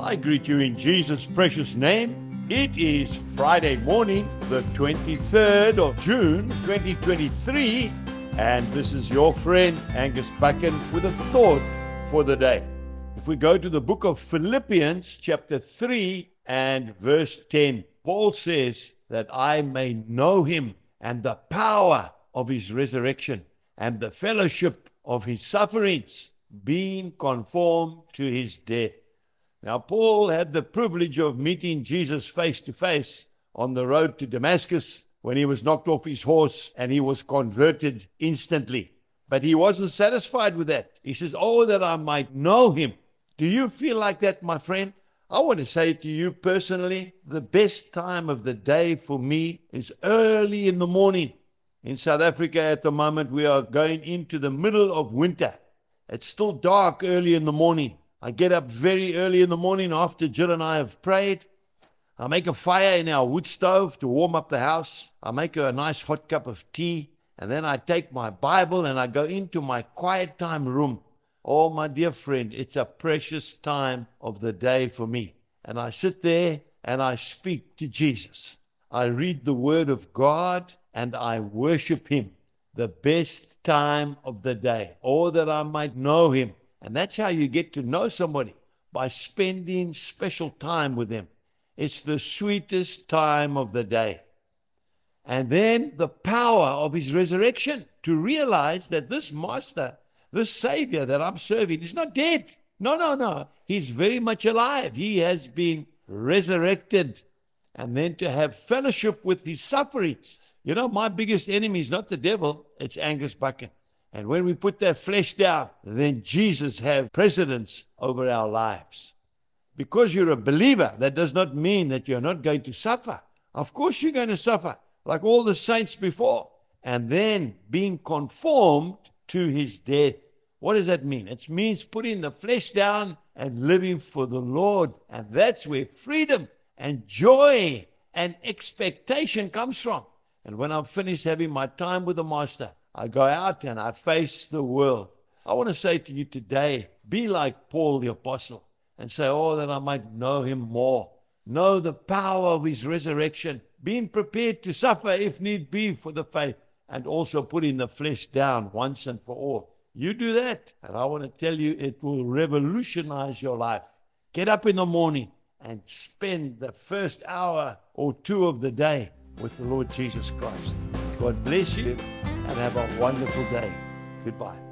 I greet you in Jesus' precious name. It is Friday morning, the 23rd of June, 2023, and this is your friend Angus Buchan with a thought for the day. If we go to the book of Philippians, chapter 3 and verse 10, Paul says that I may know him and the power of his resurrection and the fellowship of his sufferings, being conformed to his death. Now, Paul had the privilege of meeting Jesus face to face on the road to Damascus when he was knocked off his horse and he was converted instantly. But he wasn't satisfied with that. He says, Oh, that I might know him. Do you feel like that, my friend? I want to say to you personally, the best time of the day for me is early in the morning. In South Africa at the moment, we are going into the middle of winter. It's still dark early in the morning. I get up very early in the morning after Jill and I have prayed. I make a fire in our wood stove to warm up the house. I make her a nice hot cup of tea. And then I take my Bible and I go into my quiet time room. Oh, my dear friend, it's a precious time of the day for me. And I sit there and I speak to Jesus. I read the Word of God and I worship Him. The best time of the day. Oh, that I might know Him and that's how you get to know somebody by spending special time with them. It's the sweetest time of the day. And then the power of his resurrection to realize that this master, this savior that I'm serving, is not dead. No, no, no. He's very much alive. He has been resurrected. And then to have fellowship with his sufferings. You know, my biggest enemy is not the devil, it's Angus Buchan. And when we put that flesh down, then Jesus have precedence over our lives. Because you're a believer, that does not mean that you're not going to suffer. Of course you're going to suffer, like all the saints before. And then being conformed to his death. What does that mean? It means putting the flesh down and living for the Lord. And that's where freedom and joy and expectation comes from. And when I'm finished having my time with the Master, I go out and I face the world. I want to say to you today be like Paul the Apostle and say, Oh, that I might know him more, know the power of his resurrection, being prepared to suffer if need be for the faith, and also putting the flesh down once and for all. You do that, and I want to tell you it will revolutionize your life. Get up in the morning and spend the first hour or two of the day with the Lord Jesus Christ. God bless you and have a wonderful day. Goodbye.